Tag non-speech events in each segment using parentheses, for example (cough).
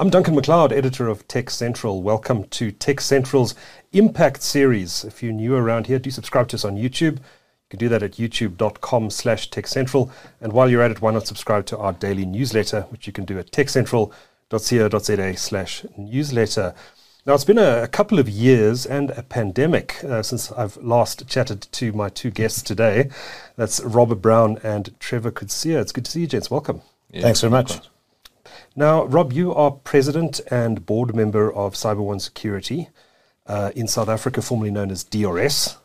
I'm Duncan McLeod, editor of TechCentral. Welcome to TechCentral's Impact series. If you're new around here, do subscribe to us on YouTube. You can do that at youtube.com slash techcentral. And while you're at it, why not subscribe to our daily newsletter, which you can do at techcentral.co.za slash newsletter. Now, it's been a, a, couple of years and a pandemic uh, since I've last chatted to my two guests today. That's Robert Brown and Trevor Coetzee. It's good to see you, gents. Welcome. Yeah, Thanks very much. Now, Rob, you are president and board member of CyberOne Security uh, in South Africa, formerly known as DRS.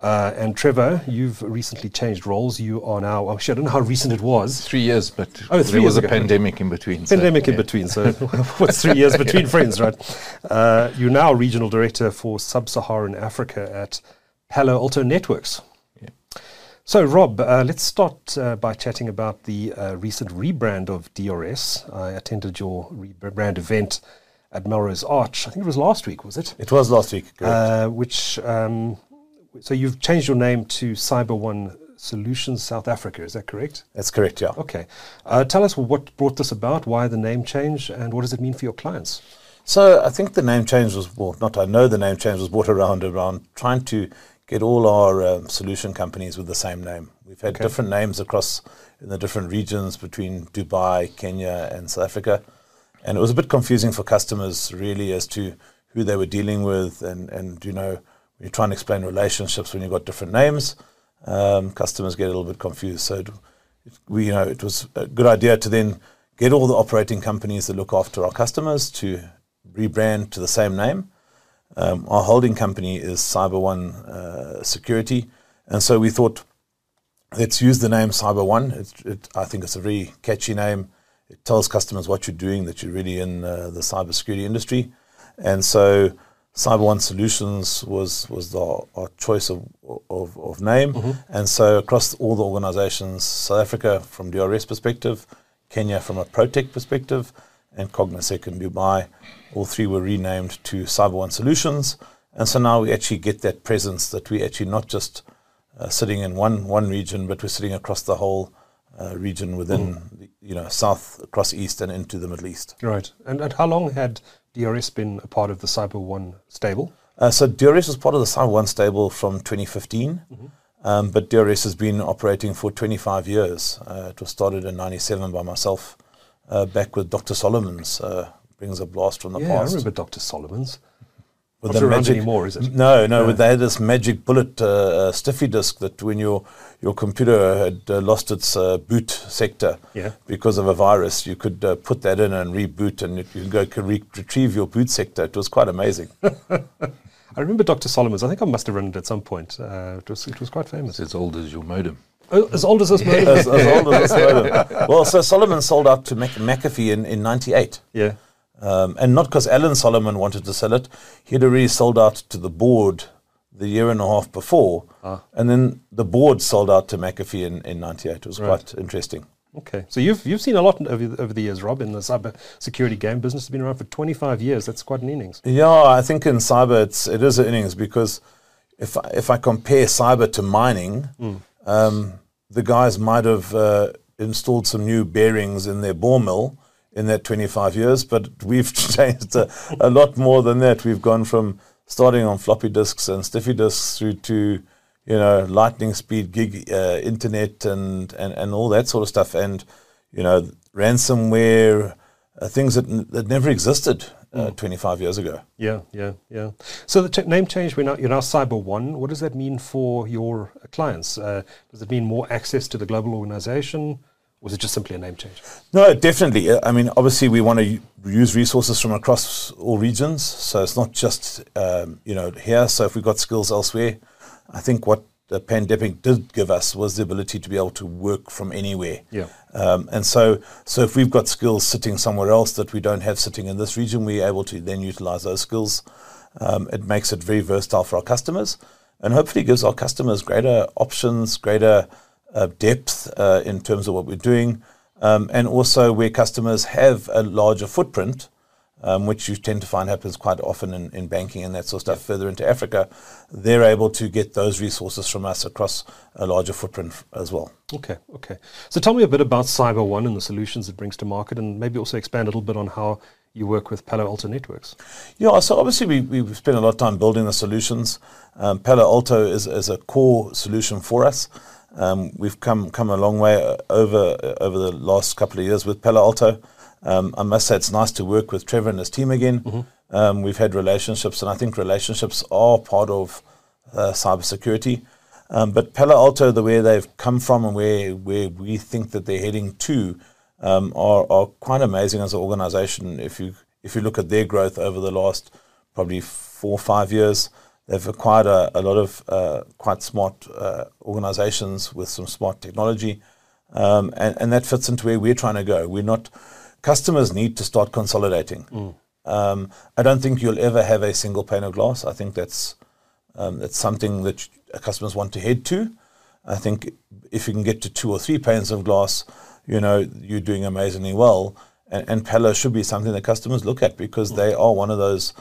Uh, and Trevor, you've recently changed roles. You are now, actually, I don't know how recent it was. Three years, but oh, there was ago. a pandemic in between. Pandemic so, in yeah. between. So, (laughs) (laughs) what's three years between friends, right? Uh, you're now regional director for sub Saharan Africa at Palo Alto Networks. So, Rob, uh, let's start uh, by chatting about the uh, recent rebrand of DRS. I attended your rebrand event at Melrose Arch. I think it was last week, was it? It was last week, uh, which, um, so you've changed your name to Cyber One Solutions South Africa, is that correct? That's correct, yeah. Okay. Uh, tell us what brought this about, why the name change, and what does it mean for your clients? So, I think the name change was, well, not I know the name change was brought around around trying to get all our um, solution companies with the same name. We've had okay. different names across in the different regions between Dubai, Kenya, and South Africa. And it was a bit confusing for customers, really, as to who they were dealing with. And, and you know, when you're trying to explain relationships when you've got different names, um, customers get a little bit confused. So, it, we, you know, it was a good idea to then get all the operating companies that look after our customers to rebrand to the same name um, our holding company is CyberOne uh, Security, and so we thought let's use the name CyberOne. It, it, I think it's a very catchy name. It tells customers what you're doing, that you're really in uh, the cybersecurity industry, and so CyberOne Solutions was was the, our choice of of, of name, mm-hmm. and so across all the organisations, South Africa from DRS perspective, Kenya from a Protect perspective, and Cognosec in Dubai. All three were renamed to CyberOne Solutions. And so now we actually get that presence that we actually not just uh, sitting in one, one region, but we're sitting across the whole uh, region within, mm. the, you know, south, across east, and into the Middle East. Right. And, and how long had DRS been a part of the CyberOne stable? Uh, so DRS was part of the CyberOne stable from 2015. Mm-hmm. Um, but DRS has been operating for 25 years. Uh, it was started in 97 by myself back with Dr. Solomon's. Uh, brings a blast from the yeah, past. I remember Dr. Solomon's. With Not the magic, anymore, is it? No, no. They had this magic bullet uh, uh, stiffy disk that when your your computer had uh, lost its uh, boot sector yeah. because of a virus, you could uh, put that in and reboot, and you could go re- retrieve your boot sector. It was quite amazing. (laughs) I remember Dr. Solomon's. I think I must have run it at some point. Uh, it was it was quite famous. It's as old as your modem. Oh, as old as this modem. as, as, old as this (laughs) modem. Well, so Solomon sold out to Mac- McAfee in, in '98. Yeah. Um, and not because Alan Solomon wanted to sell it. He'd already sold out to the board the year and a half before. Ah. And then the board sold out to McAfee in, in 98. It was right. quite interesting. Okay, so you've you've seen a lot over, over the years, Rob, in the cyber security game business. It's been around for 25 years. That's quite an innings. Yeah, I think in cyber it's it is an innings because if I, if I compare cyber to mining, mm. Um, the guys might have uh, installed some new bearings in their bore mill in that 25 years, but we've (laughs) changed a, a lot more than that. We've gone from starting on floppy disks and stiffy disks through to you know lightning speed gig uh, internet and, and and all that sort of stuff and you know ransomware uh, things that, n- that never existed uh, mm. 25 years ago. Yeah, yeah, yeah. So the t- name change, we're now, you're now CyberOne. What does that mean for your clients? Uh, does it mean more access to the global organization? Or was it just simply a name change? No, definitely. Uh, I mean, obviously, we want to use resources from across all regions. So it's not just, um, you know, here. So if we've got skills elsewhere, I think what the pandemic did give us was the ability to be able to work from anywhere. Yeah. Um, and so, so if we've got skills sitting somewhere else that we don't have sitting in this region, we're able to then utilize those skills. Um, it makes it very versatile for our customers, and hopefully gives our customers greater options, greater uh, depth uh, in terms of what we're doing, um, and also where customers have a larger footprint um, which you tend to find happens quite often in, in banking and that sort of stuff further into Africa, they're able to get those resources from us across a larger footprint as well. Okay, okay. So tell me a bit about CyberOne and the solutions it brings to market, and maybe also expand a little bit on how you work with Palo Alto Networks. Yeah, so obviously we, we've spent a lot of time building the solutions. Um, Palo Alto is, is a core solution for us. Um, we've come come a long way over over the last couple of years with Palo Alto. Um, I must say it's nice to work with Trevor and his team again. Mm-hmm. Um, we've had relationships, and I think relationships are part of uh, cybersecurity. Um, but Palo Alto, the way they've come from and where where we think that they're heading to, um, are, are quite amazing as an organization. If you if you look at their growth over the last probably four or five years, they've acquired a, a lot of uh, quite smart uh, organizations with some smart technology, um, and, and that fits into where we're trying to go. We're not customers need to start consolidating. Mm. Um, I don't think you'll ever have a single pane of glass. I think that's um, that's something that customers want to head to. I think if you can get to two or three panes of glass, you know, you're doing amazingly well. And, and Palo should be something that customers look at because they are one of those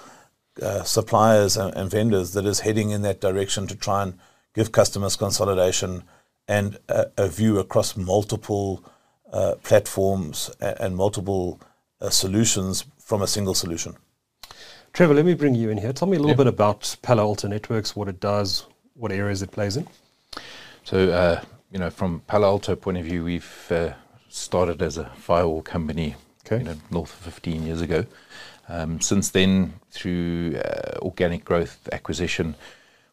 uh, suppliers and, and, vendors that is heading in that direction to try and give customers consolidation and a, a view across multiple uh, platforms and, and multiple uh, solutions from a single solution. Trevor, let me bring you in here. Tell me a little yeah. bit about Palo Alto Networks, what it does, what areas it plays in. So, uh, you know, from Palo Alto point of view, we've uh, started as a firewall company, okay. you know, north of 15 years ago. Um, since then, through uh, organic growth acquisition,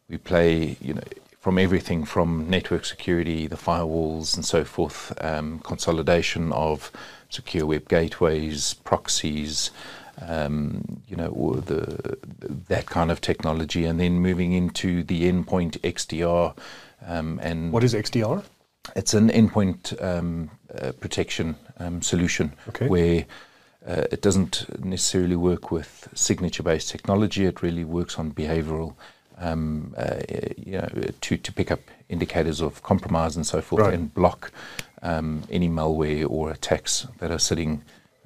we play, you know, from everything from network security, the firewalls, and so forth, um, consolidation of secure web gateways, proxies, um, you know, the, that kind of technology, and then moving into the endpoint XDR. Um, and what is XDR? It's an endpoint um, uh, protection um, solution okay. where uh, it doesn't necessarily work with signature-based technology. It really works on behavioural, um, uh, you know, to to pick up indicators of compromise and so forth, right. and block um, any malware or attacks that are sitting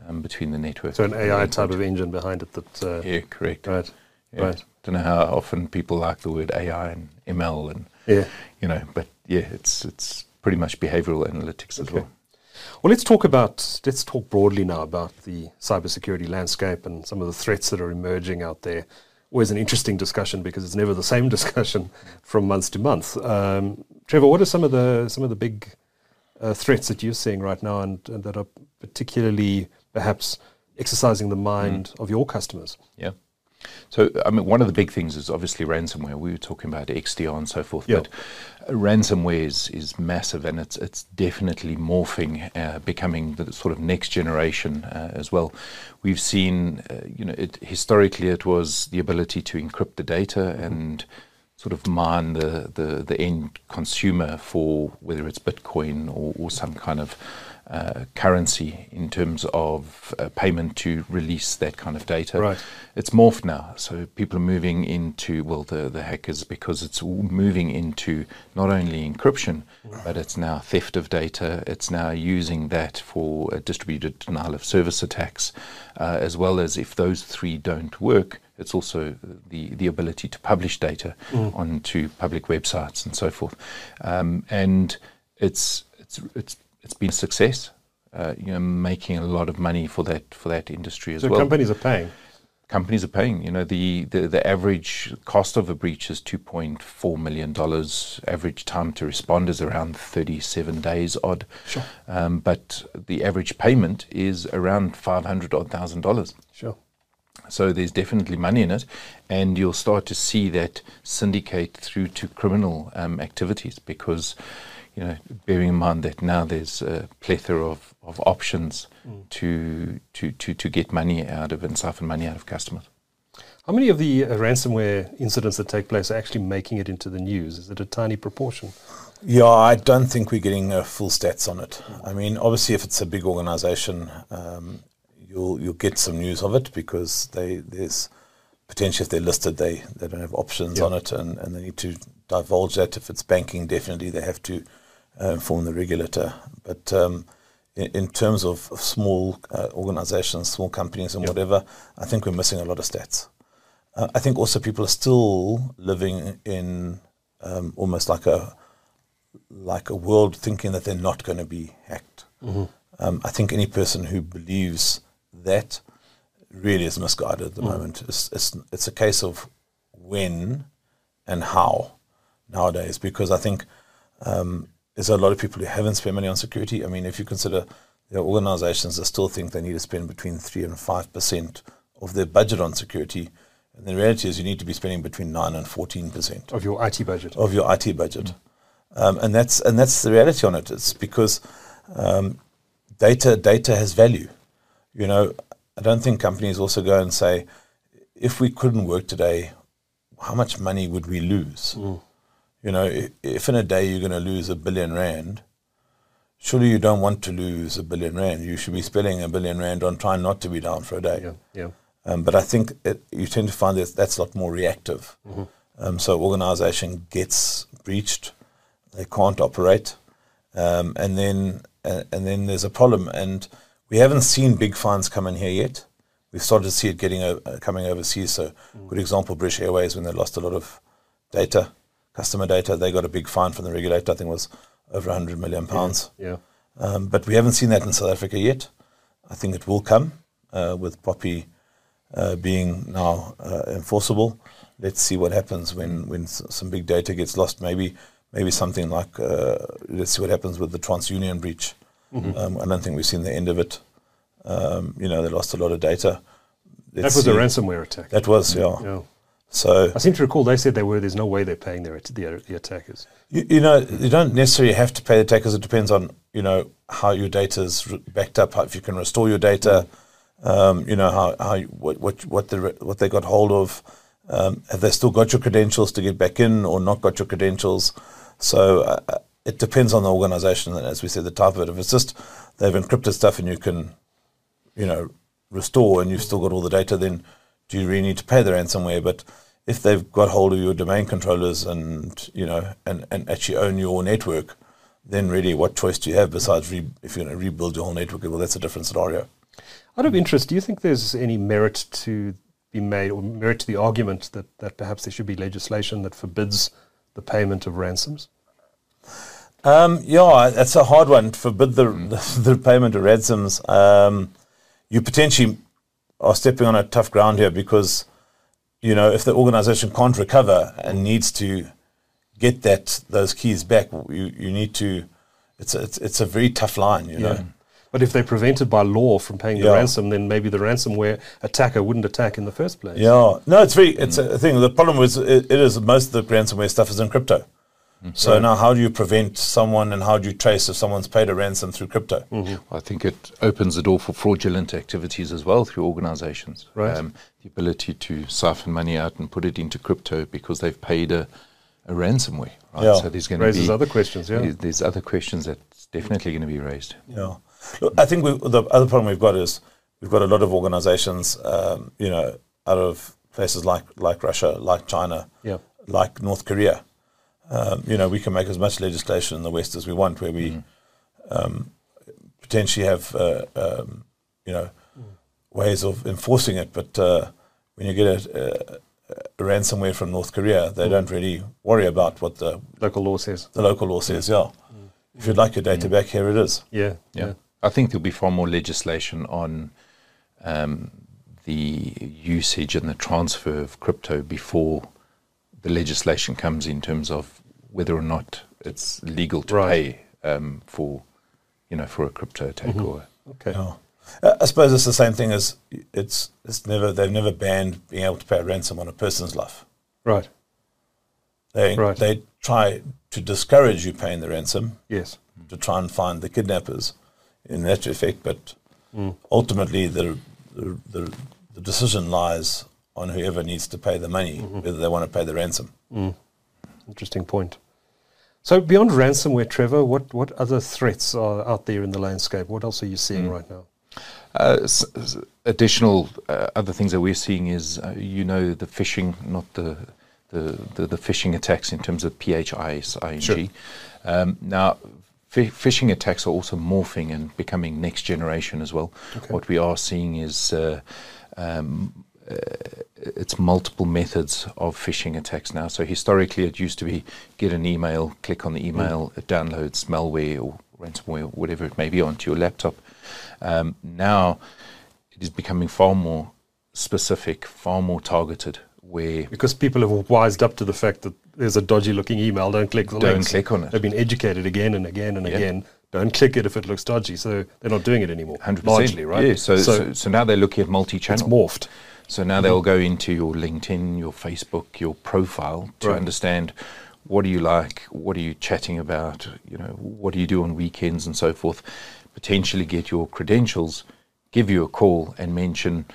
um, between the network. So an AI type of engine behind it. That uh, yeah, correct. Right. Yeah. Right. Don't know how often people like the word AI and ML and yeah, you know, but yeah, it's it's pretty much behavioral analytics okay. as well. Well, let's talk about let's talk broadly now about the cybersecurity landscape and some of the threats that are emerging out there. Always an interesting discussion because it's never the same (laughs) discussion from month to month. Um, Trevor, what are some of the some of the big uh, threats that you're seeing right now, and, and, that are particularly perhaps exercising the mind mm. of your customers? Yeah. So, I mean, one of the big things is obviously ransomware. We were talking about XDR and so forth, yep. but ransomware is, is massive and it's it's definitely morphing, uh, becoming the sort of next generation uh, as well. We've seen, uh, you know, it, historically it was the ability to encrypt the data and sort of mine the, the, the end consumer for whether it's Bitcoin or, or some kind of uh, currency in terms of uh, payment to release that kind of data. Right. It's morphed now, so people are moving into well, the the hackers because it's moving into not only encryption, right. but it's now theft of data. It's now using that for distributed denial of service attacks, uh, as well as if those three don't work. It's also the, the ability to publish data mm. onto public websites and so forth. Um, and it's it's it's it's been a success. Uh, you know, making a lot of money for that for that industry as so well. So companies are paying. Companies are paying. You know, the, the, the average cost of a breach is two point four million dollars. Average time to respond is around thirty seven days odd. Sure. Um, but the average payment is around five hundred odd thousand dollars. Sure. So there's definitely money in it, and you'll start to see that syndicate through to criminal um, activities because you know, bearing in mind that now there's a plethora of, of options mm. to, to, to, to get money out of and siphon money out of customers. How many of the uh, ransomware incidents that take place are actually making it into the news? Is it a tiny proportion? Yeah, I don't think we're getting uh, full stats on it. I mean, obviously, if it's a big organization, um, you'll you'll get some news of it because they there's potentially if they're listed, they, they don't have options on it, and, and they need to divulge that. If it's banking, definitely they have to uh, inform the regulator. But um, in, in, terms of, of small uh, organizations, small companies, and yep. whatever, I think we're missing a lot of stats. Uh, I think also people are still living in um, almost like a like a world thinking that they're not going to be hacked. Mm-hmm. Um, I think any person who believes that really is misguided at the moment. It's, it's, it's a case of when and how nowadays, because I think um, there's a lot of people who haven't spent money on security. I mean, if you consider there are organizations that still think they need to spend between 3 and 5% of their budget on security. And the reality is you need to be spending between 9 and 14% Of your IT budget. of your IT budget. Um, and that's and that's the reality on it. It's because um, data data has value. You know, I don't think companies also go and say, if we couldn't work today, how much money would we lose? You know, if, in a day you're going to lose a billion rand, surely you don't want to lose a billion rand. You should be spending a billion rand on trying not to be down for a day. Yeah, yeah. Um, but I think it, you tend to find that that's a lot more reactive. Um, so organisation gets breached, they can't operate, um, and then uh, and then there's a problem. And we haven't seen big fines come in here yet. We've started to see it getting uh, coming overseas. So, good example, British Airways when they lost a lot of data, customer data, they got a big fine from the regulator. I think it was over 100 million pounds. Yeah. Um, but we haven't seen that in South Africa yet. I think it will come uh, with POPIA uh, being now uh, enforceable. Let's see what happens when, when some big data gets lost. Maybe maybe something like uh, let's see what happens with the TransUnion breach. Um, I don't think we've seen the end of it. Um, you know, they lost a lot of data. That Let's was a ransomware attack. That was yeah. yeah. So I seem to recall they said they were. There's no way they're paying their the, the attackers. You, you know, you don't necessarily have to pay the attackers. It depends on you know how your data is backed up. How, if you can restore your data, um, you know how, how what what what they what they got hold of. Um, have they still got your credentials to get back in, or not got your credentials? So uh, uh, it depends on the organisation, and as we said, the type of it. If it's just they've encrypted stuff and you can, you know, restore, and you've still got all the data, then do you really need to pay the ransomware? But if they've got hold of your domain controllers and you know and, and actually own your network, then really what choice do you have besides re- if you're going to rebuild your whole network? Well, that's a different scenario. Out of interest, do you think there's any merit to be made, or merit to the argument that, that perhaps there should be legislation that forbids the payment of ransoms? Um, yeah, that's a hard one. Forbid the, the, (laughs) the payment of ransoms. Um, you potentially are stepping on a tough ground here because, you know, if the organisation can't recover and needs to get that those keys back, you, you need to. It's a, it's it's a very tough line, you know. But if they're prevented by law from paying the Yeah. ransom, then maybe the ransomware attacker wouldn't attack in the first place. Yeah, no, it's very it's a thing. The problem is it, it is most of the ransomware stuff is in crypto. Mm-hmm. So now, how do you prevent someone and how do you trace if someone's paid a ransom through crypto? Mm-hmm. I think it opens the door for fraudulent activities as well through organizations. Right. Um, the ability to siphon money out and put it into crypto because they've paid a, a ransomware. Right? Yeah. So there's going to Raises be other questions, yeah. there's- other questions that's definitely going to be raised. Yeah. Look, I think we, the other problem we've got is we've got a lot of organizations, um, you know, out of places like, like Russia, like China, Yeah. like North Korea. Um, you know, we can make as much legislation in the West as we want, where we um, potentially have, uh, um, you know, ways of enforcing it. But uh, when you get a, a, a ransomware from North Korea, they don't really worry about what the, Local law says. the local law says. Yeah. If you'd like your data back, here it is. Yeah. Yeah. I think there'll be far more legislation on um, the usage and the transfer of crypto before the legislation comes in terms of whether or not it's legal to Right. pay um, for, you know, for a crypto attack or Okay. Yeah. Uh, I suppose it's the same thing as it's it's never they've never banned being able to pay a ransom on a person's life. Right. They Right. they try to discourage you paying the ransom Yes. to try and find the kidnappers in that effect, but ultimately the, the the the decision lies on whoever needs to pay the money, whether they want to pay the ransom. Interesting point. So beyond ransomware, Trevor, what, what other threats are out there in the landscape? What else are you seeing right now? Uh, s- s- additional uh, other things that we're seeing is, uh, you know, the phishing, not the the, the, the phishing attacks in terms of PHIS-ING. Sure. Um, now, phi phishing attacks are also morphing and becoming next generation as well. Okay. What we are seeing is uh, um, uh, it's multiple methods of phishing attacks now. So historically, it used to be get an email, click on the email, it downloads malware or ransomware, or whatever it may be, onto your laptop. Um, now, it is becoming far more specific, far more targeted. Where because people have wised up to the fact that there's a dodgy looking email, don't click the don't links. click on it. They've been educated again and again and Yeah. again. Don't click it if it looks dodgy. So they're not doing it anymore. Hundred Largely, right? Yeah. So, so so now they're looking at multi-channel. It's morphed. So now they'll go into your LinkedIn, your Facebook, your profile to Right. understand what do you like, what are you chatting about, you know, what do you do on weekends and so forth. Potentially get your credentials, give you a call and mention,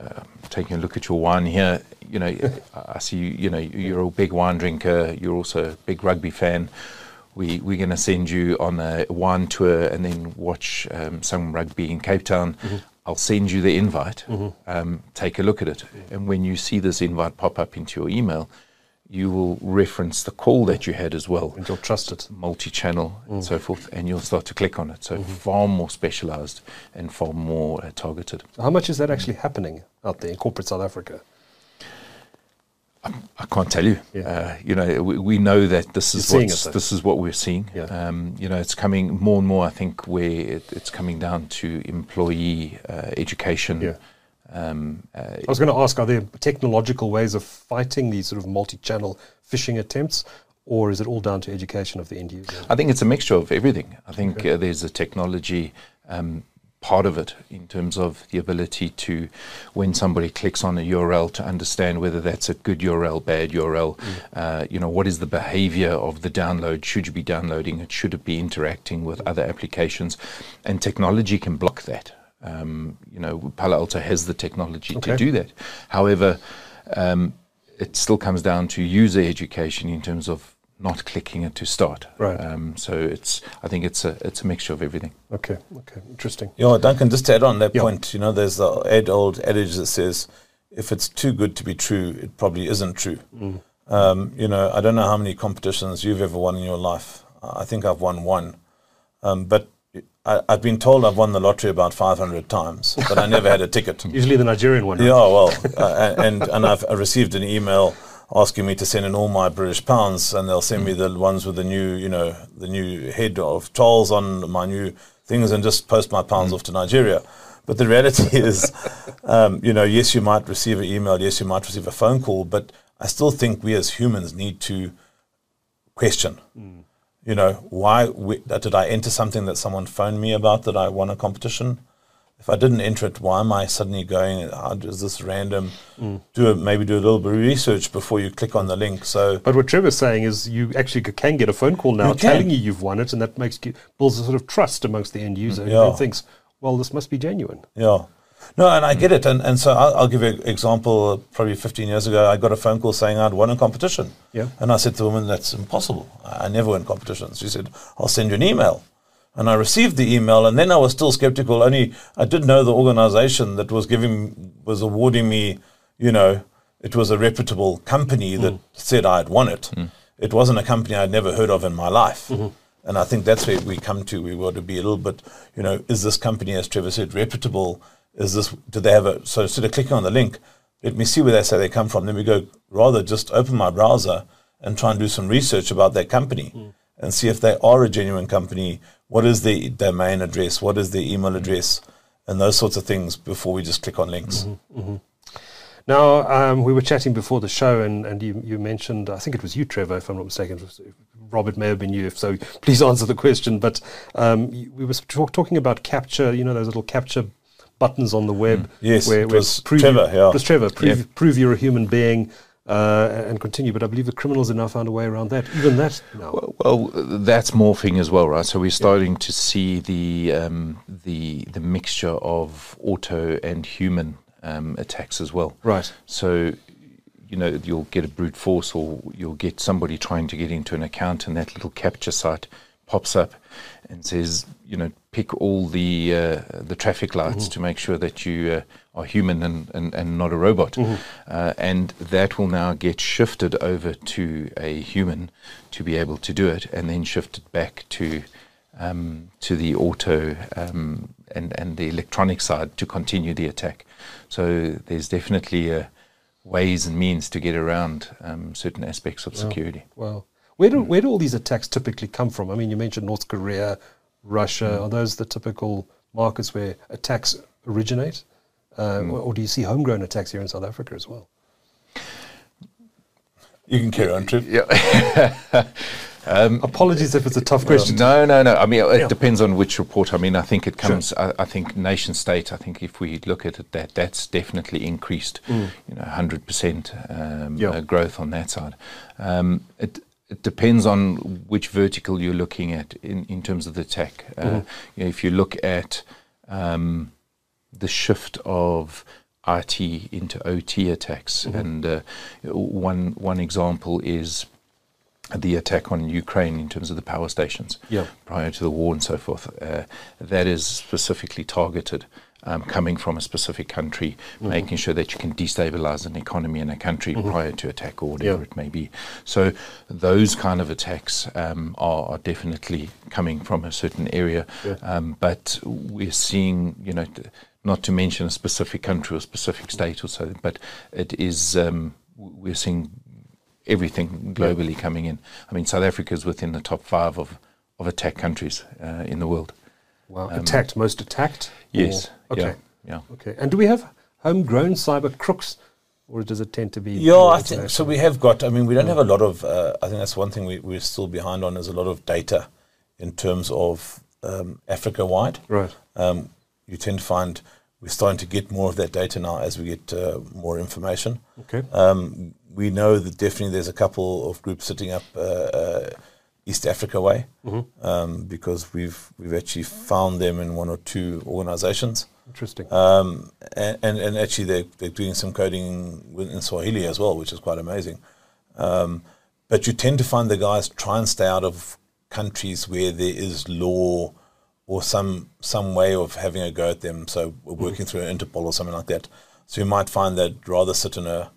uh, taking a look at your wine here. You know, I see you. You know, you're a big wine drinker. You're also a big rugby fan. We, we're going to send you on a wine tour and then watch um, some rugby in Cape Town. I'll send you the invite. Um, take a look at it. And when you see this invite pop up into your email, you will reference the call that you had as well, And you'll trust it. multi channel and so forth, and you'll start to click on it. So, far more specialized and far more uh, targeted. How much is that actually happening out there in corporate South Africa? I can't tell you. Yeah. Uh, you know, we, we know that this is what's, this is what we're seeing. Yeah. Um, you know, it's coming more and more. I think where it, it's coming down to employee uh, education. Yeah. Um, uh, I was going to ask, are there technological ways of fighting these sort of multi-channel phishing attempts, or is it all down to education of the end user? I think it's a mixture of everything. I think uh, there's a technology um, part of it in terms of the ability to, when somebody clicks on a URL, to understand whether that's a good URL, bad URL. Uh, you know, what is the behavior of the download? Should you be downloading it? Should it be interacting with other applications? And technology can block that. Um, you know, Palo Alto has the technology Okay. to do that. However, um, it still comes down to user education in terms of not clicking it to start. Right. Um, so it's I think it's a it's a mixture of everything. Okay, okay, interesting. Yeah, Duncan, just to add on that Yeah. point, you know, there's the ed- old adage that says, if it's too good to be true, it probably isn't true. Mm. Um, you know, I don't know how many competitions you've ever won in your life. I think I've won one. Um, but I, I've been told I've won the lottery about 500 times, but I never had a ticket. (laughs) Usually the Nigerian one. right? Yeah, well, uh, and and I've I received an email asking me to send in all my British pounds, and they'll send me mm. the ones with the new, you know, the new head of Charles on my new things, and just post my pounds mm. off to Nigeria. But the reality (laughs) is, um, you know, yes, you might receive an email, yes, you might receive a phone call, but I still think we as humans need to question. Mm. You know, why we, did I enter something that someone phoned me about that I won a competition? If I didn't enter it, why am I suddenly going? Ah, How does this random? Do a, maybe do a little bit of research before you click on the link. So But what Trevor's saying is you actually can get a phone call now You telling you you've won it, and that makes you, builds a sort of trust amongst the end user Yeah. who thinks, well, this must be genuine. Yeah. No, and I get it. And, and so I'll, I'll give you an example. Probably 15 years ago, I got a phone call saying I'd won a competition. Yeah. And I said to the woman, that's impossible. I I never win competitions. She said, I'll send you an email. And I received the email, and then I was still skeptical. Only I did know the organization that was giving, was awarding me, you know, it was a reputable company that hmm. said I had won it. Hmm. It wasn't a company I'd never heard of in my life. Mm-hmm. And I think that's where we come to. We want to be a little bit, you know, is this company, as Trevor said, reputable? Is this, do they have a, so instead of clicking on the link, let me see where they say they come from. Then we go, rather just open my browser and try and do some research about that company hmm. and see if they are a genuine company. What is the domain address? What is the email address? And those sorts of things before we just click on links. Now, um, we were chatting before the show, and, and you, you mentioned, I think it was you, Trevor, if I'm not mistaken. Robert may have been you, if so, (laughs) please answer the question. But um, we were talk, talking about CAPTCHA, you know, those little CAPTCHA buttons on the web. Yes, where, it was prove Trevor, You, yeah. It was Trevor. Prove, Yeah. prove you're a human being uh, and continue. But I believe the criminals have now found a way around that. Even that now. Well, well, that's morphing as well, right? So we're starting to see the um, the the mixture of auto and human um, attacks as well. Right. So, you know, you'll get a brute force, or you'll get somebody trying to get into an account, and that little CAPTCHA site pops up and says, you know, pick all the uh, the traffic lights to make sure that you uh, are human and, and, and not a robot. Uh, and that will now get shifted over to a human to be able to do it, and then shifted back to um, to the auto um, and and the electronic side to continue the attack. So there's definitely uh, ways and means to get around um, certain aspects of security. Wow. Where do, where do all these attacks typically come from? I mean, you mentioned North Korea, Russia. Are those the typical markets where attacks originate? Uh, mm. Or do you see homegrown attacks here in South Africa as well? You can carry on, Trip. Yeah. (laughs) um, Apologies if it's a tough question. No, no, no. I mean, it yeah. depends on which report. I mean, I think it comes. Sure. I, I, think nation state. I think if we look at it, that that's definitely increased. Mm. You know, hundred um, percent yeah. uh, growth on that side. Um, it, it depends on which vertical you're looking at in, in terms of the tech. Uh, mm-hmm. you know, if you look at um, the shift of IT into OT attacks. Mm-hmm. And uh, one one example is the attack on Ukraine in terms of the power stations yeah. prior to the war and so forth. Uh, that is specifically targeted. Um, coming from a specific country, mm-hmm. making sure that you can destabilize an economy in a country mm-hmm. prior to attack or whatever it may be. So those kind of attacks um, are, are, definitely coming from a certain area, yeah. um, but we're seeing, you know, not to mention a specific country or specific state or so, but it is um, we're seeing everything globally yeah. coming in. I mean, South Africa is within the top five of of attacked countries uh, in the world. Wow, um, attacked, most attacked. Yes. Or, okay. Yeah, yeah. Okay. And do we have homegrown cyber crooks? Or does it tend to be? Yeah, I think so. We have got. I mean, we don't have a lot of. Uh, I think that's one thing we, we're still behind on. Is a lot of data in terms of um, Africa wide. Right. Um, you tend to find we're starting to get more of that data now as we get uh, more information. Okay. Um, we know that definitely there's a couple of groups sitting up uh, uh, East Africa way mm-hmm. um, because we've we've actually found them in one or two organizations. Interesting. Um, and, and, and actually they're, they're doing some coding in Swahili as well, which is quite amazing. Um, but you tend to find the guys try and stay out of countries where there is law or some some way of having a go at them. So working mm. through Interpol or something like that. So you might find that rather sit in a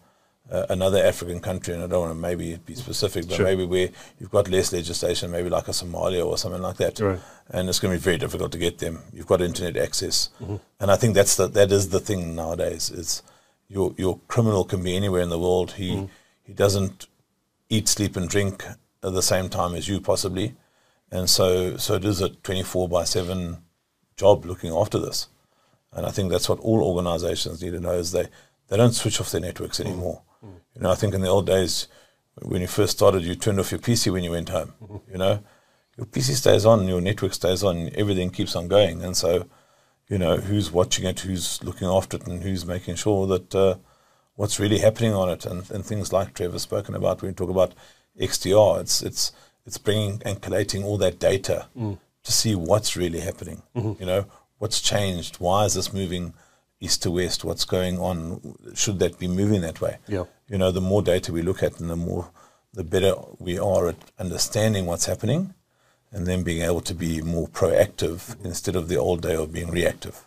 uh, another African country, and I don't want to maybe be specific, but sure. maybe where you've got less legislation, maybe like a Somalia or something like that, right. and it's going to be very difficult to get them. You've got internet access, mm-hmm. and I think that's the, that is the thing nowadays. It's your your criminal can be anywhere in the world. He mm. he doesn't eat, sleep, and drink at the same time as you possibly. And so, so it is a 24 by 7 job looking after this. And I think that's what all organizations need to know is they, they don't switch off their networks anymore. Mm. You know, I think in the old days, when you first started, you turned off your PC when you went home. Mm-hmm. You know, your PC stays on, your network stays on, everything keeps on going. And so, you know, who's watching it, who's looking after it, and who's making sure that uh, what's really happening on it, and, and things like Trevor's spoken about when we talk about XDR. It's it's it's bringing and collating all that data mm. to see what's really happening. Mm-hmm. You know, what's changed? Why is this moving east to west? What's going on? Should that be moving that way? Yeah. You know, the more data we look at, and the more, the better we are at understanding what's happening, and then being able to be more proactive mm-hmm. instead of the old day of being reactive.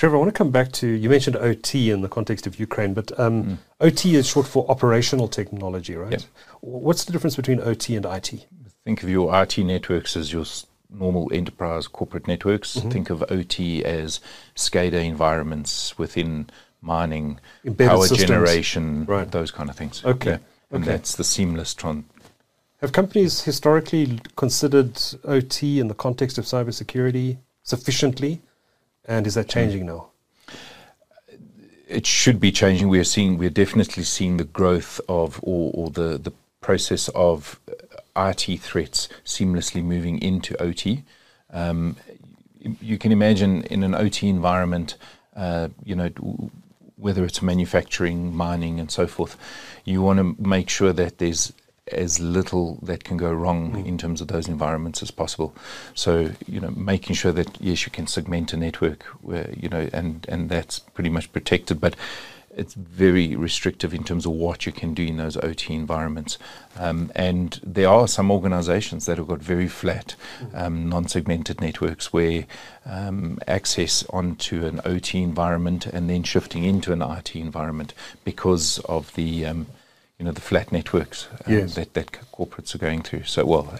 Trevor, I want to come back to you mentioned OT in the context of Ukraine, but um, mm. OT is short for operational technology, right? Yep. What's the difference between OT and IT? Think of your IT networks as your normal enterprise corporate networks. Mm-hmm. Think of OT as SCADA environments within mining, Embedded power systems. generation, right. those kind of things. Okay. Yeah. And okay. that's the seamless tron. Have companies historically considered OT in the context of cybersecurity sufficiently? And is that changing now? It should be changing. We are seeing, we are definitely seeing the growth of, or, or the the process of uh, IT threats seamlessly moving into OT. Um, you can imagine in an OT environment, uh, you know, whether it's manufacturing, mining, and so forth, you want to make sure that there's as little that can go wrong mm. in terms of those environments as possible. So, you know, making sure that yes, you can segment a network where, you know, and, and that's pretty much protected, but it's very restrictive in terms of what you can do in those OT environments. Um, and there are some organizations that have got very flat, mm. um, non segmented networks where um, access onto an OT environment and then shifting into an IT environment because of the um, you know the flat networks um, yes. that that corporates are going through. So well,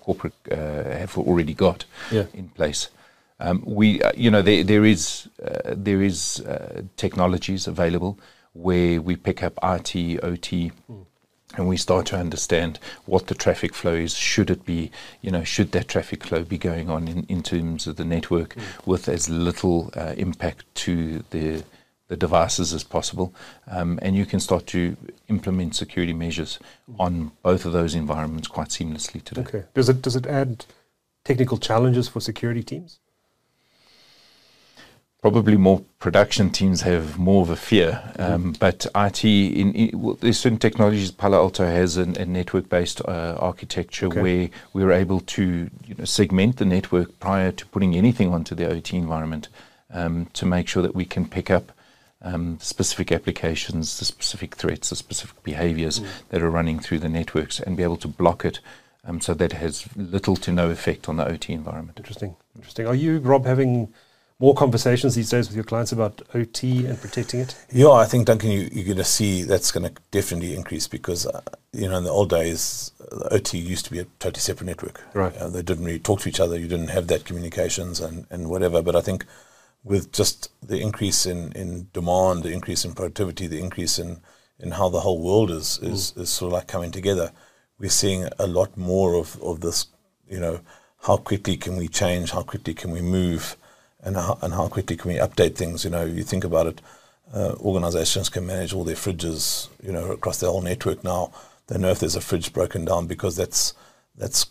corporate uh, have already got yeah. in place. Um, we, uh, you know, there there is uh, there is uh, technologies available where we pick up IT, OT. Mm. and we start to understand what the traffic flow is. Should it be, you know, should that traffic flow be going on in, in terms of the network mm. with as little uh, impact to the the devices as possible, um, and you can start to implement security measures on both of those environments quite seamlessly today. Okay. Does it does it add technical challenges for security teams? probably more production teams have more of a fear. Um, mm. But IT, in, in well, there's certain technologies. Palo Alto has an, a network-based uh, architecture okay. where we're able to you know, segment the network prior to putting anything onto the OT environment um, to make sure that we can pick up um, specific applications, the specific threats, the specific behaviors mm. that are running through the networks, and be able to block it. Um, so that has little to no effect on the OT environment. Interesting, interesting. Are you, Rob, having more conversations these days with your clients about OT and protecting it? Yeah, I think Duncan, you, are going to see that's going to definitely increase because uh, you know in the old days, the OT used to be a totally separate network. Right. Uh, they didn't really talk to each other. You didn't have that communications and, and whatever. But I think with just the increase in, in demand, the increase in productivity, the increase in, in how the whole world is is, mm. is sort of like coming together, we're seeing a lot more of, of this. You know, how quickly can we change? How quickly can we move? and how, and how quickly can we update things? You know, you think about it, uh, organizations can manage all their fridges, you know, across their whole network now. They know if there's a fridge broken down because that's that's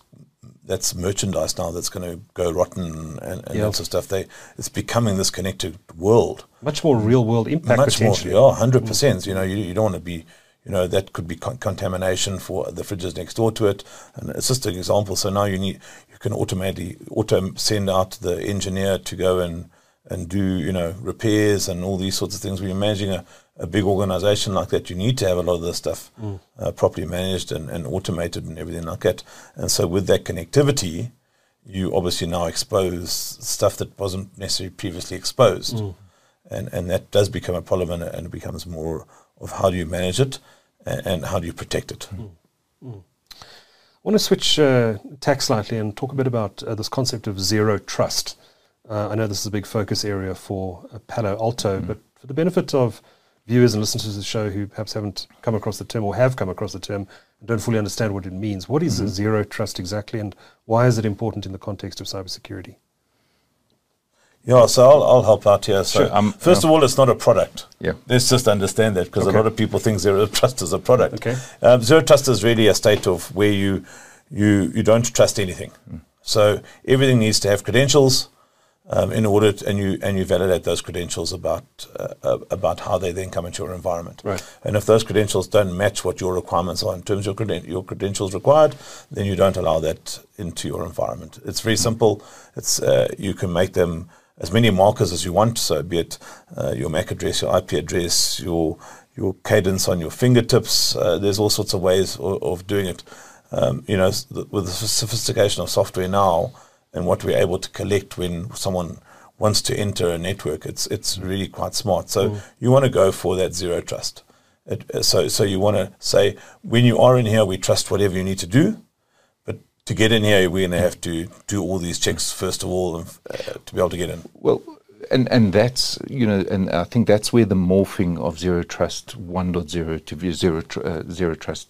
that's merchandise now that's going to go rotten and, and yep. that sort of stuff. They it's becoming this connected world. Much more real world impact. Much more, yeah, hundred mm. percent. You know, you, you don't want to be you know that could be con- contamination for the fridges next door to it and it's just an example so now you need you can automatically auto send out the engineer to go and and do you know repairs and all these sorts of things you're managing a, a big organization like that you need to have a lot of this stuff mm. uh, properly managed and, and automated and everything like that and so with that connectivity you obviously now expose stuff that wasn't necessarily previously exposed mm. and and that does become a problem and, and it becomes more of how do you manage it and, and how do you protect it. Mm. Mm. I want to switch uh, tack slightly and talk a bit about uh, this concept of zero trust. Uh, I know this is a big focus area for uh, Palo Alto, mm. but for the benefit of viewers and listeners to the show who perhaps haven't come across the term or have come across the term and don't fully understand what it means, what is mm-hmm. zero trust exactly, and why is it important in the context of cybersecurity? Yeah, so I'll, I'll help out here. So, sure, um, first of all, it's not a product. Yeah. Let's just understand that because okay. a lot of people think zero trust is a product. Okay. Um, zero trust is really a state of where you you you don't trust anything. Mm. So everything needs to have credentials um, in order, to, and you and you validate those credentials about uh, uh, about how they then come into your environment. Right. And if those credentials don't match what your requirements are in terms of your, creden- your credentials required, then you don't allow that into your environment. It's very simple. It's uh, you can make them as many markers as you want, so be it uh, your MAC address, your IP address, your your cadence on your fingertips. Uh, there's all sorts of ways of, of doing it. Um, you know, with the sophistication of software now and what we're able to collect when someone wants to enter a network, it's it's really quite smart. So mm. you want to go for that zero trust. It, so so you want to say when you are in here, we trust whatever you need to do But to get in here, we're going to have to do all these checks first of all uh, to be able to get in. Well, and and that's you know, and I think that's where the morphing of zero trust 1.0 to zero uh, zero trust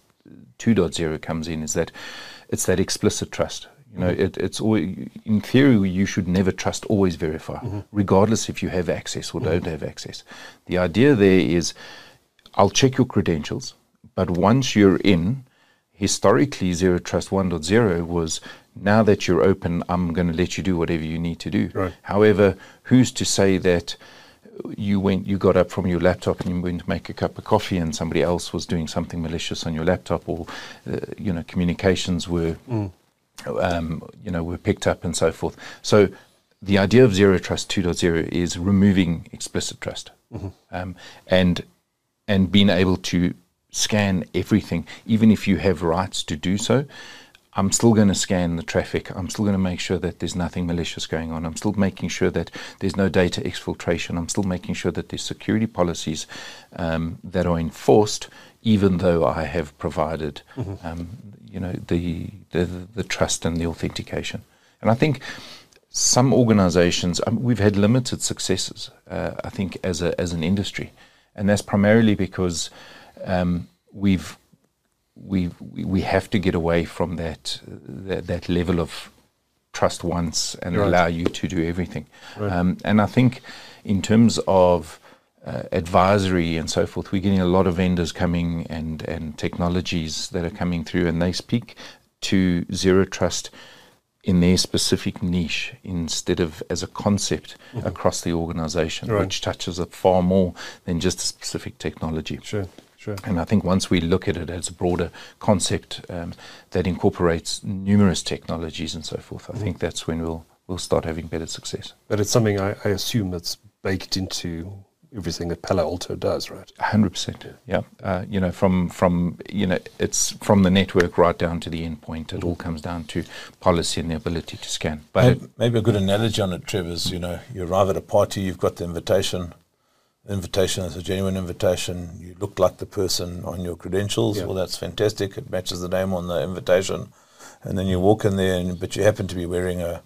2.0 comes in. Is that it's that explicit trust. You know, mm-hmm. it, it's always, in theory you should never trust, always verify, mm-hmm. regardless if you have access or mm-hmm. don't have access. The idea there is, I'll check your credentials, but once you're in, historically zero trust 1.0 was now that you're open i'm going to let you do whatever you need to do right. however who's to say that you went you got up from your laptop and you went to make a cup of coffee and somebody else was doing something malicious on your laptop or uh, you know communications were mm. Um, you know were picked up and so forth so the idea of zero trust 2.0 is removing explicit trust mm-hmm. um, and and being able to scan everything, even if you have rights to do so. I'm still going to scan the traffic. I'm still going to make sure that there's nothing malicious going on. I'm still making sure that there's no data exfiltration. I'm still making sure that there's security policies um, that are enforced, even though I have provided, mm-hmm. um, you know, the, the, the trust and the authentication. And I think some organisations, um, we've had limited successes. Uh, I think as a as an industry, and that's primarily because um, we've we we have to get away from that that, that level of trust once and right. allow you to do everything. Right. Um, and I think in terms of uh, advisory and so forth, we're getting a lot of vendors coming and and technologies that are coming through, and they speak to zero trust in their specific niche instead of as a concept mm-hmm. across the organization, right. which touches it far more than just a specific technology. Sure. Sure. And I think once we look at it as a broader concept um, that incorporates numerous technologies and so forth, I mm-hmm. think that's when we'll we'll start having better success. But it's something I, I assume that's baked into everything that Palo Alto does, right? Hundred percent. Yeah. Uh, you know, from from you know, it's from the network right down to the endpoint. It mm-hmm. all comes down to policy and the ability to scan. But maybe, it, maybe, a good analogy on it, Trevor, is you know, you arrive at a party, you've got the invitation. The invitation is a genuine invitation. You look like the person on your credentials. Yeah. Well, that's fantastic. It matches the name on the invitation, and then you walk in there, and, but you happen to be wearing a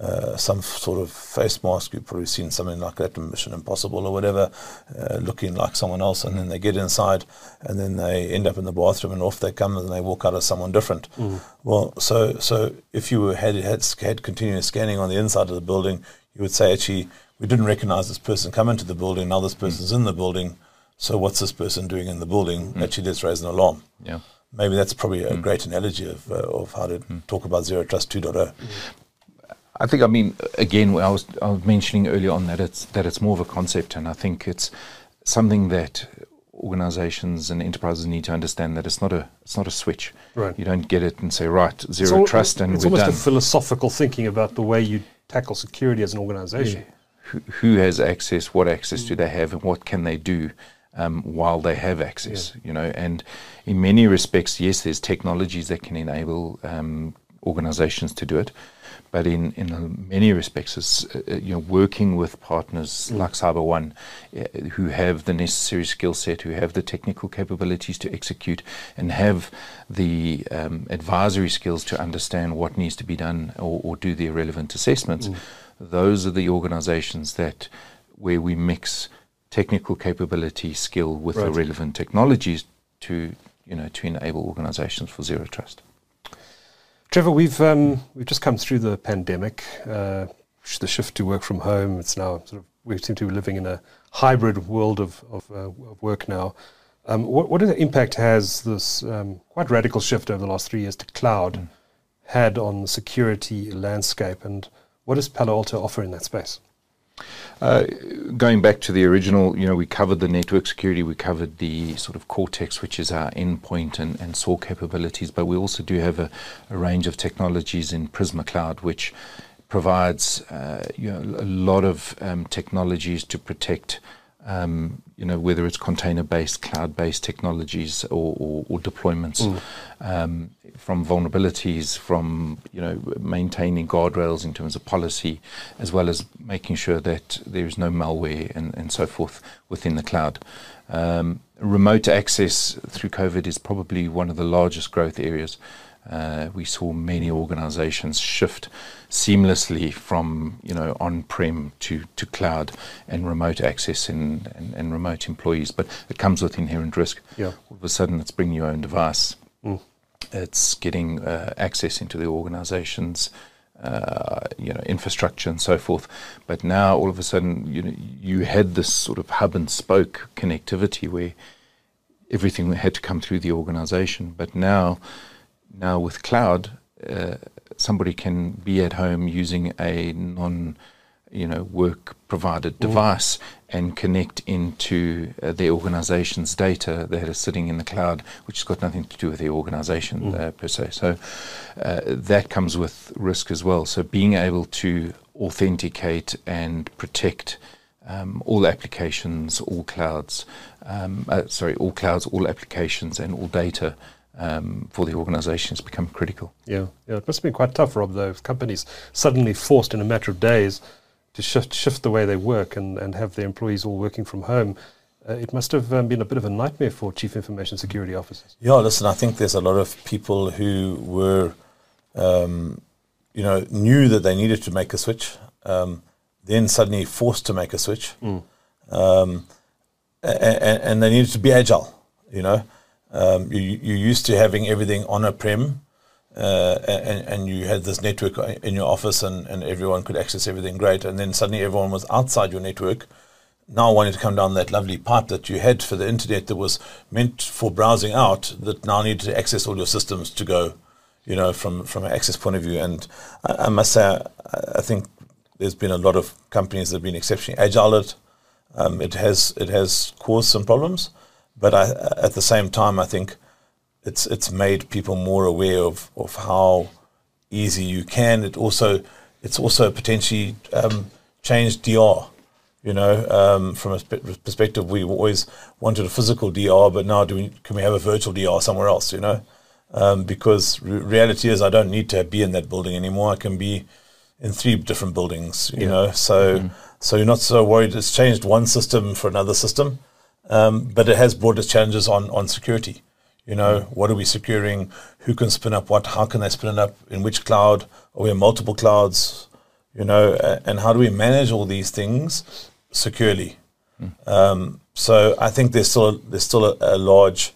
uh, some sort of face mask. You've probably seen something like that in Mission Impossible or whatever, uh, looking like someone else, and then they get inside, and then they end up in the bathroom, and off they come, and they walk out as someone different. Mm. Well, so so if you had had had continuous scanning on the inside of the building, you would say actually we didn't recognize this person come into the building. Now this person's mm. in the building. So what's this person doing in the building? Mm. Actually, let's raise an alarm. Yeah. Maybe that's probably a mm. great analogy of, uh, of how to mm. talk about zero trust 2.0. I think I mean again I was I was mentioning earlier on that it's that it's more of a concept and I think it's something that organizations and enterprises need to understand that it's not a it's not a switch. Right. You don't get it and say right zero trust and it's we're almost done. a philosophical thinking about the way you tackle security as an organization. Yeah. Who, who, has access? What access mm. do they have, and what can they do um, while they have access? Yeah. You know, and in many respects, yes, there's technologies that can enable um, organizations to do it but in, in many respects, it's uh, uh, you know working with partners mm. like CYBER1, uh, who have the necessary skill set, who have the technical capabilities to execute, and have the um, advisory skills to understand what needs to be done or, or do the relevant assessments. Mm. Those are the organisations that where we mix technical capability, skill with right. the relevant technologies to you know to enable organisations for zero trust. Trevor, we've um, we've just come through the pandemic, uh, the shift to work from home. It's now sort of we seem to be living in a hybrid world of of, uh, of work now. Um, what what impact has this um, quite radical shift over the last three years to cloud mm. had on the security landscape, and what does Palo Alto offer in that space? Uh, going back to the original, you know, we covered the network security, we covered the sort of Cortex, which is our endpoint and, and SOAR capabilities, but we also do have a, a range of technologies in Prisma Cloud, which provides uh, you know, a lot of um, technologies to protect um, you know, whether it's container-based, cloud-based technologies or, or, or deployments, mm. um, from vulnerabilities, from you know, maintaining guardrails in terms of policy, as well as making sure that there is no malware and, and so forth within the cloud. Um, remote access through COVID is probably one of the largest growth areas. Uh, we saw many organizations shift seamlessly from you know on-prem to, to cloud and remote access and, and, and, remote employees. But it comes with inherent risk. Yeah. All of a sudden, it's bringing your own device. Mm. It's getting uh, access into the organization's uh, you know infrastructure and so forth. But now, all of a sudden, you know, you had this sort of hub and spoke connectivity where everything had to come through the organization. But now now with cloud, uh, somebody can be at home using a non you know work provided mm. device and connect into uh, their organization's data that is sitting in the cloud which has got nothing to do with the organization mm. uh, per se so uh, that comes with risk as well so being able to authenticate and protect um, all applications all clouds um, uh, sorry all clouds all applications and all data um, for the organisation has become critical. Yeah, yeah, it must have been quite tough, Rob. Though, if companies suddenly forced in a matter of days to shift shift the way they work and, and have their employees all working from home. Uh, it must have um, been a bit of a nightmare for chief information security officers. Yeah, listen, I think there's a lot of people who were, um, you know, knew that they needed to make a switch, um, then suddenly forced to make a switch, mm. and, and, they needed to be agile, you know. Um, you, you're used to having everything on a prem, uh, and, and you had this network in your office, and, and everyone could access everything great. And then suddenly everyone was outside your network, now wanting to come down that lovely pipe that you had for the internet that was meant for browsing out, that now needed to access all your systems to go, you know, from, from an access point of view. And I, I must say, I, I think there's been a lot of companies that have been exceptionally agile at. Um, it has it has caused some problems, but I, at the same time, I think it's it's made people more aware of, of how easy you can. It also it's also potentially um, changed DR. You know, um, from a perspective, we always wanted a physical DR, but now do we, can we have a virtual DR somewhere else? You know, um, because re- reality is I don't need to be in that building anymore. I can be in three different buildings. You yeah. know, so. Mm-hmm so you're not so worried. It's changed one system for another system, um, but it has brought its challenges on on security. You know, what are we securing? Who can spin up what? How can they spin it up? In which cloud? Are we in multiple clouds? You know, and how do we manage all these things securely? Mm. Um, so I think there's still a, there's still a, a large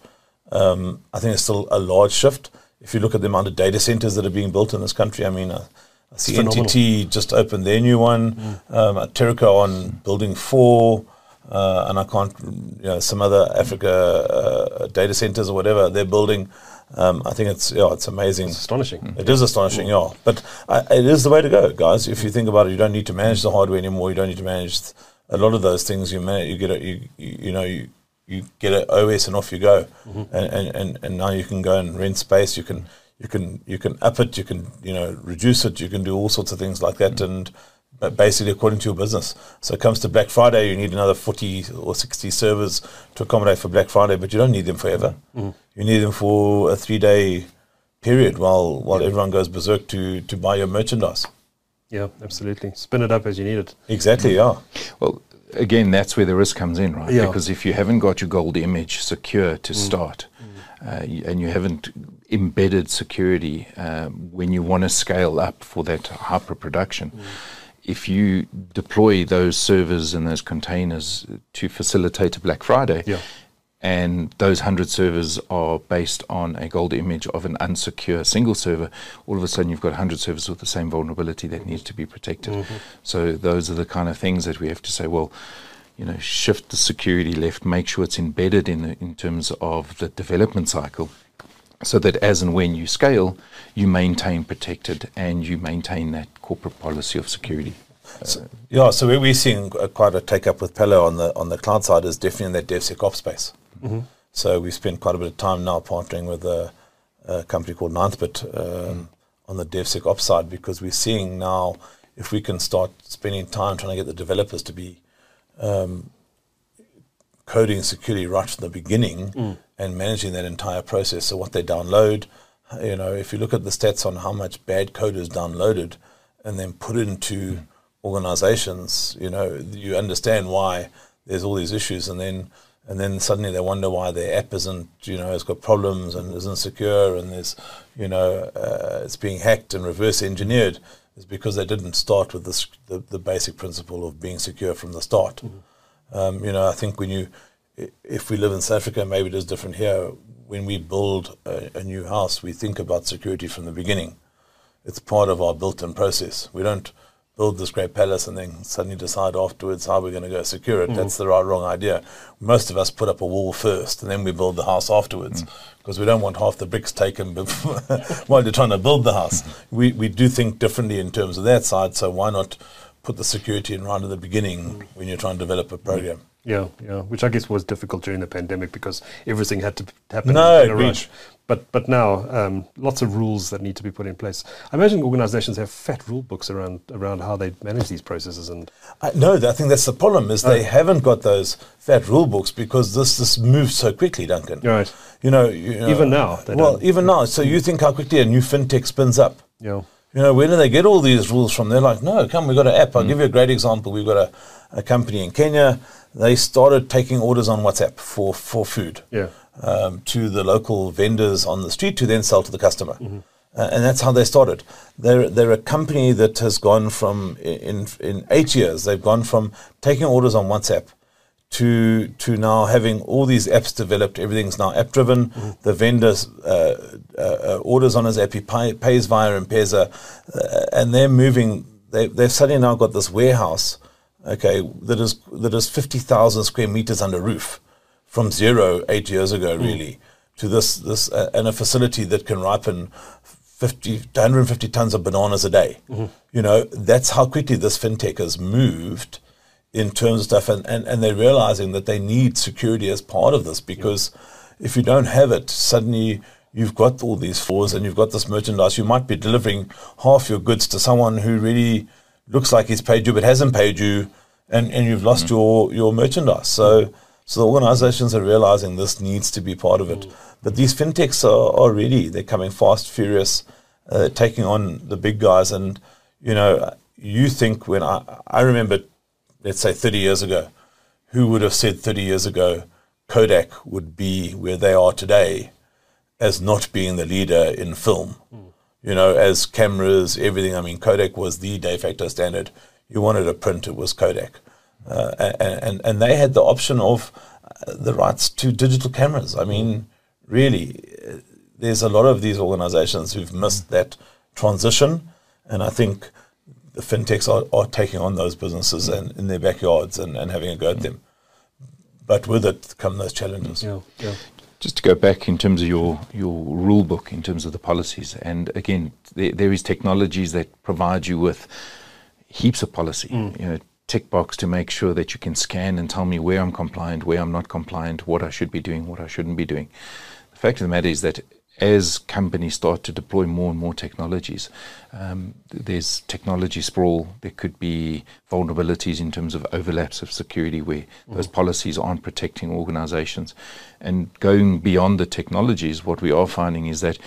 um, I think there's still a large shift. If you look at the amount of data centers that are being built in this country, I mean, uh, the NTT just opened their new one. Mm. Um, Teraco on building four, uh, and I can't, you know, some other Africa uh, data centers or whatever they're building. Um, I think it's yeah, it's amazing. It's astonishing. It is astonishing, yeah. But I, it is the way to go, guys. If you think about it, you don't need to manage the hardware anymore. You don't need to manage a lot of those things. You manage, you get a, you, you, you know you you get an OS and off you go, mm-hmm. and, and and now you can go and rent space. You can you can you can up it, you can you know reduce it, you can do all sorts of things like that, mm. and basically according to your business. So it comes to Black Friday, you need another forty or sixty servers to accommodate for Black Friday, but you don't need them forever. Mm. You need them for a three day period while while yeah. everyone goes berserk to to buy your merchandise. Yeah, absolutely. Spin it up as you need it. Exactly. Yeah. Well, again, that's where the risk comes in, right? Yeah. Because if you haven't got your gold image secure to mm. start, uh, and you haven't embedded security um, when you want to scale up for that hyper production. If you deploy those servers and those containers to facilitate a Black Friday, yeah. and those 100 servers are based on a gold image of an unsecure single server, all of a sudden you've got 100 servers with the same vulnerability that needs to be protected. Mm-hmm. So, those are the kind of things that we have to say, well, you know, shift the security left, make sure it's embedded in in terms of the development cycle, so that as and when you scale, you maintain protected and you maintain that corporate policy of security. So, yeah, so where we're seeing quite a take up with Palo on the on the cloud side is definitely in that DevSecOps space. Mm-hmm. So we spent quite a bit of time now partnering with a, a company called Ninthbit um, mm. on the DevSecOps side because we're seeing now if we can start spending time trying to get the developers to be um, coding security right from the beginning mm. And managing that entire process. So what they download, you know, if you look at the stats on how much bad code is downloaded and then put into mm. organizations, you know, you understand why there's all these issues and then and then suddenly they wonder why their app isn't, you know, has got problems and isn't secure and there's, you know, uh, it's being hacked and reverse engineered is because they didn't start with this, the, the basic principle of being secure from the start. Mm-hmm. Um, you know, I think when you, if we live in South Africa, maybe it is different here. When we build a, a new house, we think about security from the beginning. It's part of our built-in process. We don't build this great palace and then suddenly decide afterwards how we're going to go secure it. Mm. That's the right wrong idea. Most of us put up a wall first and then we build the house afterwards because mm. we don't want half the bricks taken before, (laughs) while you're trying to build the house. We, we do think differently in terms of that side, so why not put the security in right at the beginning mm. when you're trying to develop a program? Yeah, yeah, which I guess was difficult during the pandemic because everything had to happen no, in a rush. But but now um, lots of rules that need to be put in place. I imagine organisations have fat rule books around around how they manage these processes. And I, no, I think that's the problem is they oh. haven't got those fat rule books because this this moves so quickly, Duncan. Right. You know, you know even now. Well, don't. even now. So you think how quickly a new fintech spins up? Yeah. You know, where do they get all these rules from? They're like, no, come, we've got an app. I'll mm. give you a great example. We've got a, a company in Kenya they started taking orders on WhatsApp for, for food yeah. um, to the local vendors on the street to then sell to the customer. Mm-hmm. Uh, and that's how they started. They're, they're a company that has gone from, in, in eight years, they've gone from taking orders on WhatsApp to to now having all these apps developed. Everything's now app driven. Mm-hmm. The vendors uh, uh, uh, orders on his app, he pay, pays via M-Pesa, uh, and they're moving. They, they've suddenly now got this warehouse, okay, that is that is fifty thousand square meters under roof, from zero eight years ago, mm. really, to this this uh, and a facility that can ripen 50 to 150 tons of bananas a day. Mm-hmm. You know, that's how quickly this fintech has moved in terms of stuff, and, and, and they're realizing that they need security as part of this because yeah. if you don't have it, suddenly you've got all these flaws and you've got this merchandise. You might be delivering half your goods to someone who really looks like he's paid you but hasn't paid you, and, and you've lost mm your, your merchandise. So, so the organizations are realizing this needs to be part of it. But these fintechs are, are really, they're coming fast, furious, uh, taking on the big guys. And, you know, you think when I, I remember let's say 30 years ago, who would have said 30 years ago Kodak would be where they are today as not being the leader in film? Mm. You know, as cameras, everything. I mean, Kodak was the de facto standard. You wanted a print, it was Kodak. Uh, and, and, they had the option of uh, the rights to digital cameras. I mean, really, uh, there's a lot of these organizations who've missed that transition. And I think the fintechs are, are taking on those businesses and in their backyards and, and having a go at them. But with it come those challenges. Yeah, yeah. Just to go back in terms of your, your rule book, in terms of the policies, and again, there, there is technologies that provide you with heaps of policy. Mm. You know, tick box to make sure that you can scan and tell me where I'm compliant, where I'm not compliant, what I should be doing, what I shouldn't be doing. The fact of the matter is that as companies start to deploy more and more technologies, um, there's technology sprawl. There could be vulnerabilities in terms of overlaps of security where mm. those policies aren't protecting organizations. And going beyond the technologies, what we are finding is that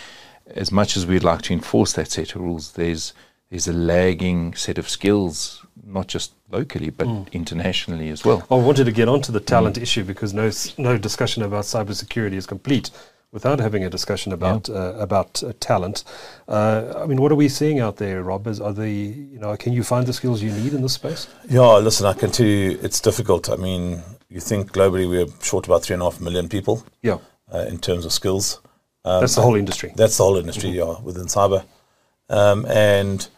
as much as we'd like to enforce that set of rules, there's there's a lagging set of skills, not just locally but mm. internationally as well. I wanted to get onto the talent mm. issue because no no discussion about cybersecurity is complete without having a discussion about yeah. uh, about uh, talent. Uh, I mean, what are we seeing out there, Rob? Is, are the you know can you find the skills you need in this space? Yeah, listen, I can tell you it's difficult. I mean, you think globally we're short about three and a half million people. Yeah. Uh, in terms of skills. Um, that's the whole industry. That's the whole industry, mm-hmm. yeah, within cyber, um, and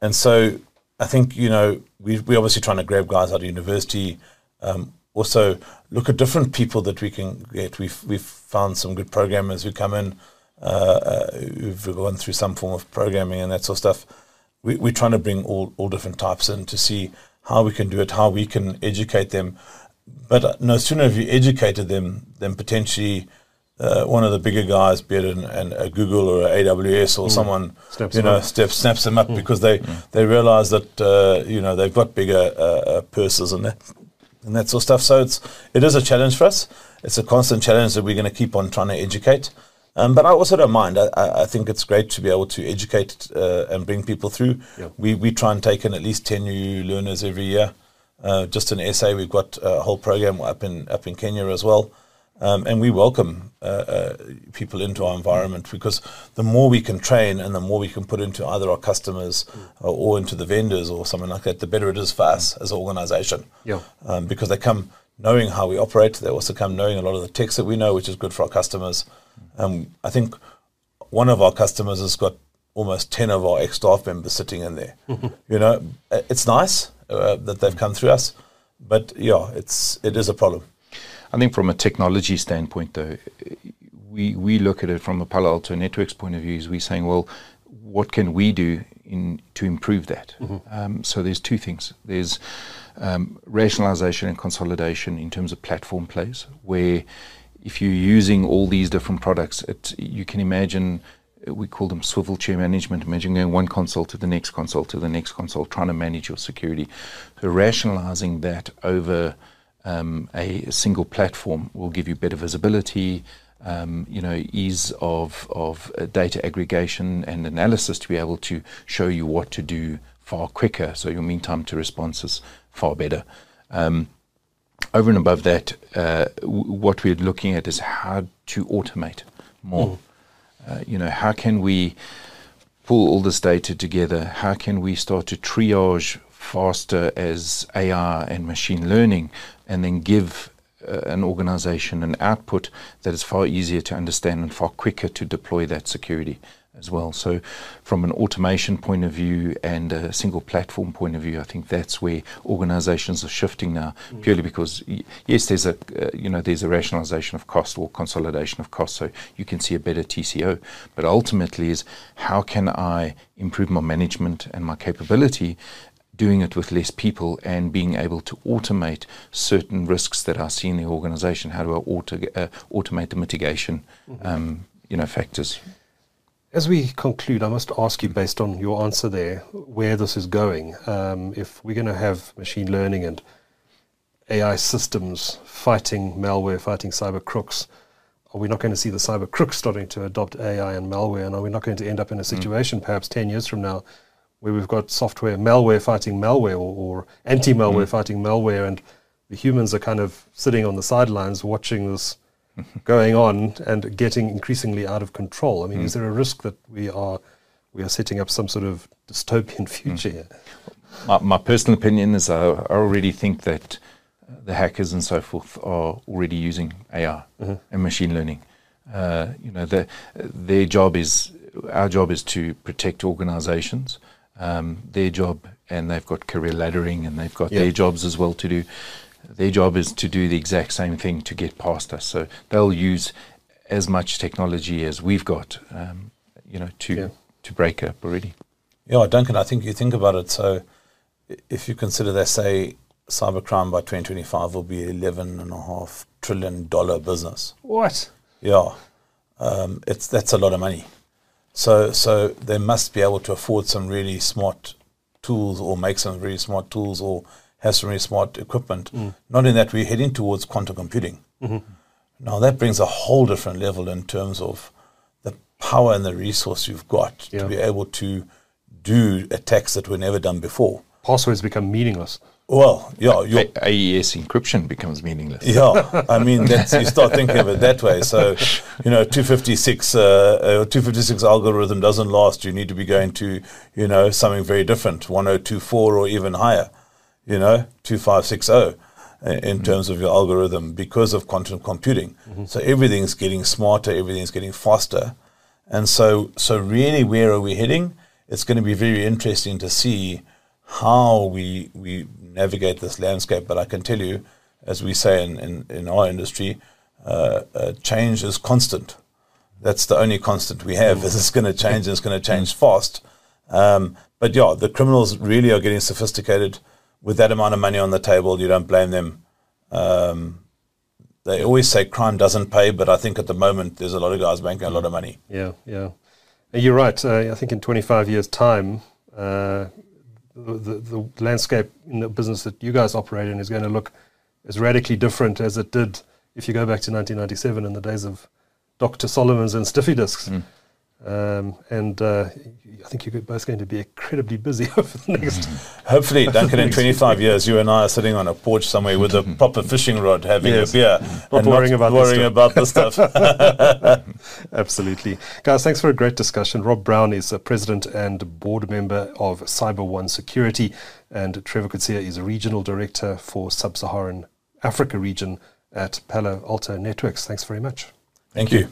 and so I think you know we we're obviously trying to grab guys out of university. Um, also look at different people that we can get. We've we've found some good programmers who come in uh, uh, who've gone through some form of programming and that sort of stuff. We, we're trying to bring all, all different types in to see how we can do it, how we can educate them. But uh, no sooner have you educated them than potentially uh, one of the bigger guys, be it an, an, a Google or a AWS or mm. someone, snaps you know, step, snaps them up mm. because they, mm. they realize that, uh, you know, they've got bigger uh, purses and that, and that sort of stuff. So it's it is a challenge for us. It's a constant challenge that we're going to keep on trying to educate. Um, but I also don't mind. I, I, think it's great to be able to educate uh, and bring people through. Yep. We we try and take in at least ten new learners every year. Uh, just in SA, we've got a whole program up in up in Kenya as well. Um, and we welcome uh, uh, people into our environment because the more we can train and the more we can put into either our customers or, into the vendors or something like that, the better it is for us as an organization. Yeah. Um, because they come knowing how we operate, they also come knowing a lot of the techs that we know, which is good for our customers. Um, I think one of our customers has got almost 10 of our ex staff members sitting in there. (laughs) you know, it's nice uh, that they've come through us, but yeah, it's, it is a problem. I think from a technology standpoint, though, we, we look at it from a Palo Alto Networks point of view. Is we saying, well, what can we do in to improve that? Mm-hmm. Um, so there's two things. There's um, rationalization and consolidation in terms of platform plays, where if you're using all these different products, it, you can imagine we call them swivel chair management. Imagine going one console to the next console to the next console, trying to manage your security. So rationalizing that over um, a single platform will give you better visibility, um, you know, ease of, of uh, data aggregation and analysis to be able to show you what to do far quicker. So your mean time to response is far better. Um, over and above that, uh, w- what we're looking at is how to automate more. Mm. Uh, you know, how can we pull all this data together? How can we start to triage faster as AI and machine learning and then give uh, an organization an output that is far easier to understand and far quicker to deploy that security as well. So, from an automation point of view and a single platform point of view, I think that's where organisations are shifting now. Mm. Purely because yes, there's a uh, you know there's a rationalisation of cost or consolidation of cost, so you can see a better TCO. But ultimately, is how can I improve my management and my capability doing it with less people and being able to automate certain risks that I see in the organization. How do I auto, uh, automate the mitigation, mm-hmm. um, you know, factors? As we conclude, I must ask you, based on your answer there, where this is going. Um, if we're going to have machine learning and AI systems fighting malware, fighting cyber crooks, are we not going to see the cyber crooks starting to adopt AI and malware? And are we not going to end up in a mm. situation, mm. perhaps 10 years from now, where we've got software malware fighting malware or, or anti malware mm. fighting malware, and the humans are kind of sitting on the sidelines watching this going on and getting increasingly out of control. I mean, mm. is there a risk that we are we are setting up some sort of dystopian mm. future mm. here? My, my, personal opinion is I, I, already think that the hackers and so forth are already using AI mm-hmm. and machine learning. Uh, you know, the, their job is our job is to protect organisations. Um, their job, and they've got career laddering, and they've got their jobs as well to do. Their job is to do the exact same thing to get past us. So they'll use as much technology as we've got, um, you know, to yeah. to break up already. Yeah, Duncan, I think you think about it. So if you consider that, say, cybercrime by 2025 will be eleven and a half trillion dollar business. What? Yeah, um, it's that's a lot of money. So so they must be able to afford some really smart tools or make some really smart tools or have some really smart equipment. Mm. Not in that we're heading towards quantum computing. Mm-hmm. Now that brings a whole different level in terms of the power and the resource you've got yeah. to be able to do attacks that were never done before. Passwords become meaningless. Well, yeah, your AES encryption becomes meaningless. Yeah, I mean, that's, you start thinking of it that way. So, you know, 256, uh, uh, 256 algorithm doesn't last. You need to be going to, you know, something very different, 1024 or even higher you know, 2560 in mm-hmm. terms of your algorithm because of quantum computing. Mm-hmm. So everything's getting smarter, everything's getting faster. And so, so really, where are we heading? It's going to be very interesting to see how we, we navigate this landscape. But I can tell you, as we say in, in, in our industry, uh, uh, change is constant. That's the only constant we have. Is it's going to change and it's going to change fast. Um, but yeah, the criminals really are getting sophisticated with that amount of money on the table, you don't blame them. Um, they always say crime doesn't pay, but I think at the moment there's a lot of guys making a lot of money. Yeah, yeah. You're right. Uh, I think in 25 years' time, uh, the, the, landscape in the business that you guys operate in is going to look as radically different as it did if you go back to 1997 in the days of Dr. Solomon's and Stiffy disks. Mm. Um, and uh, I think you're both going to be incredibly busy (laughs) over the next. (laughs) Hopefully, Duncan, in (laughs) 25 years, you and I are sitting on a porch somewhere with a proper fishing rod, having yes. a beer, not and worrying not about worrying the about the stuff. Absolutely, guys. Thanks for a great discussion. Rob Brown is a president and board member of CYBER1 Security, and Trevor Coetzee is a regional director for Sub-Saharan Africa region at Palo Alto Networks. Thanks very much. Thank you.